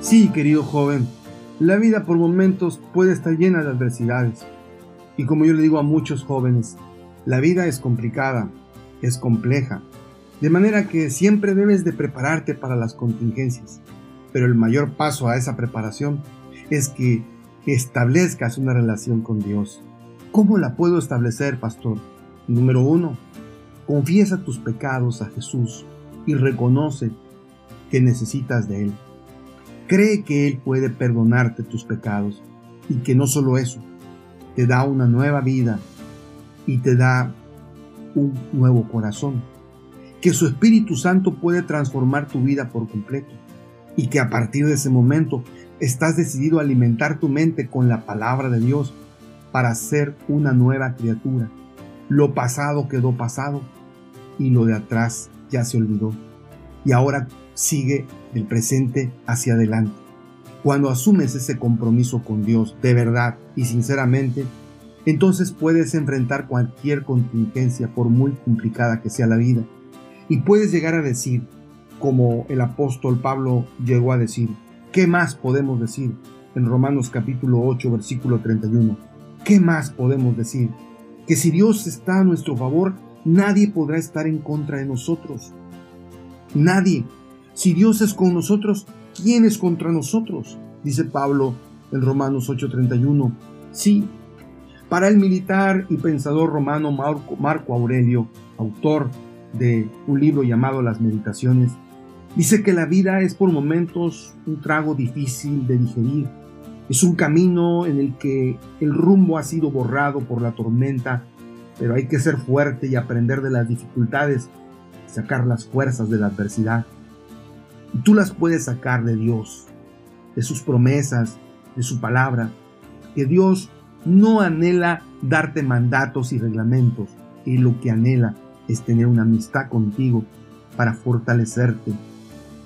Sí, querido joven, la vida por momentos puede estar llena de adversidades. Y como yo le digo a muchos jóvenes, la vida es complicada, es compleja, de manera que siempre debes de prepararte para las contingencias. Pero el mayor paso a esa preparación es que establezcas una relación con Dios. ¿Cómo la puedo establecer, pastor? Número uno, confiesa tus pecados a Jesús y reconoce que necesitas de Él. Cree que Él puede perdonarte tus pecados y que no solo eso, te da una nueva vida y te da un nuevo corazón. Que su Espíritu Santo puede transformar tu vida por completo y que a partir de ese momento estás decidido a alimentar tu mente con la palabra de Dios para ser una nueva criatura. Lo pasado quedó pasado y lo de atrás ya se olvidó. Y ahora sigue del presente hacia adelante. Cuando asumes ese compromiso con Dios de verdad y sinceramente, entonces puedes enfrentar cualquier contingencia por muy complicada que sea la vida. Y puedes llegar a decir, como el apóstol Pablo llegó a decir, ¿qué más podemos decir? En Romanos capítulo 8, versículo 31. ¿Qué más podemos decir? Que si Dios está a nuestro favor, nadie podrá estar en contra de nosotros. Nadie. Si Dios es con nosotros, ¿quién es contra nosotros? Dice Pablo en Romanos 8:31. Sí, para el militar y pensador romano Marco, Marco Aurelio, autor de un libro llamado Las Meditaciones, dice que la vida es por momentos un trago difícil de digerir. Es un camino en el que el rumbo ha sido borrado por la tormenta, pero hay que ser fuerte y aprender de las dificultades, sacar las fuerzas de la adversidad. Y tú las puedes sacar de Dios, de sus promesas, de su palabra, que Dios no anhela darte mandatos y reglamentos, y lo que anhela es tener una amistad contigo para fortalecerte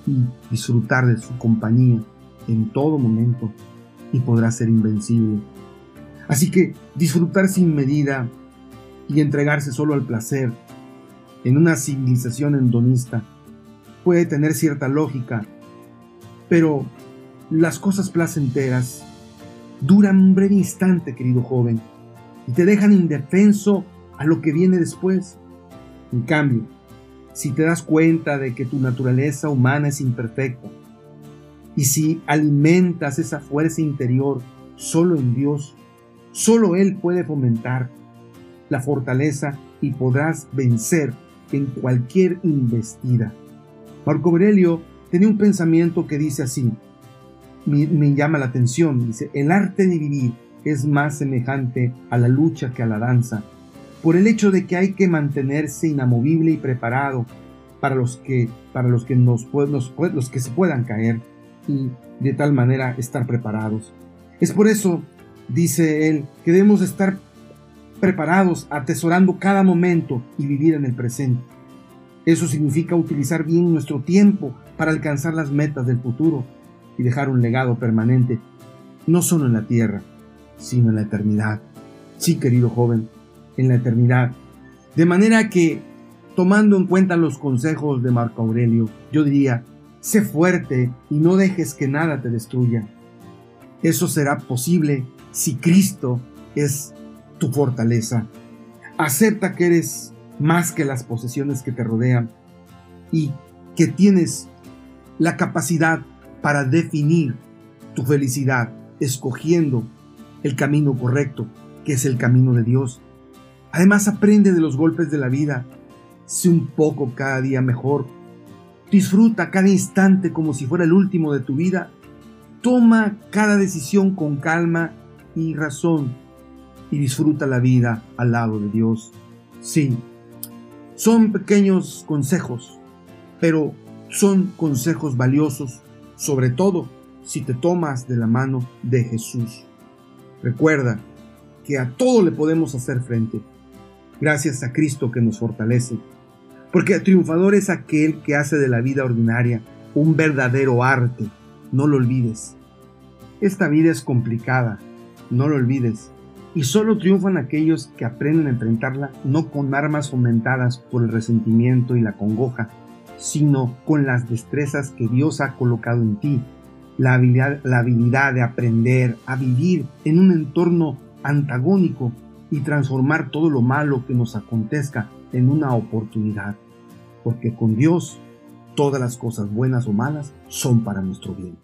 y disfrutar de su compañía en todo momento y podrás ser invencible. Así que disfrutar sin medida y entregarse solo al placer en una civilización endonista puede tener cierta lógica, pero las cosas placenteras duran un breve instante, querido joven, y te dejan indefenso a lo que viene después. En cambio, si te das cuenta de que tu naturaleza humana es imperfecta, y si alimentas esa fuerza interior solo en Dios, solo Él puede fomentar la fortaleza y podrás vencer en cualquier investida. Marco Aurelio tenía un pensamiento que dice así, me, llama la atención, dice, el arte de vivir es más semejante a la lucha que a la danza, por el hecho de que hay que mantenerse inamovible y preparado para los que, para los que, nos, nos, los que se puedan caer y de tal manera estar preparados. Es por eso, dice él, que debemos estar preparados, atesorando cada momento y vivir en el presente. Eso significa utilizar bien nuestro tiempo para alcanzar las metas del futuro y dejar un legado permanente, no solo en la tierra, sino en la eternidad. Sí, querido joven, en la eternidad. De manera que, tomando en cuenta los consejos de Marco Aurelio, yo diría, sé fuerte y no dejes que nada te destruya. Eso será posible si Cristo es tu fortaleza. Acepta que eres más que las posesiones que te rodean y que tienes la capacidad para definir tu felicidad escogiendo el camino correcto, que es el camino de Dios. Además aprende de los golpes de la vida, sé un poco cada día mejor, disfruta cada instante como si fuera el último de tu vida, toma cada decisión con calma y razón y disfruta la vida al lado de Dios. Sí, son pequeños consejos, pero son consejos valiosos, sobre todo si te tomas de la mano de Jesús. Recuerda que a todo le podemos hacer frente, gracias a Cristo que nos fortalece, porque triunfador es aquel que hace de la vida ordinaria un verdadero arte, no lo olvides. Esta vida es complicada, no lo olvides, y solo triunfan aquellos que aprenden a enfrentarla no con armas fomentadas por el resentimiento y la congoja, sino con las destrezas que Dios ha colocado en ti la habilidad, la habilidad de aprender a vivir en un entorno antagónico y transformar todo lo malo que nos acontezca en una oportunidad. Porque con Dios todas las cosas buenas o malas son para nuestro bien.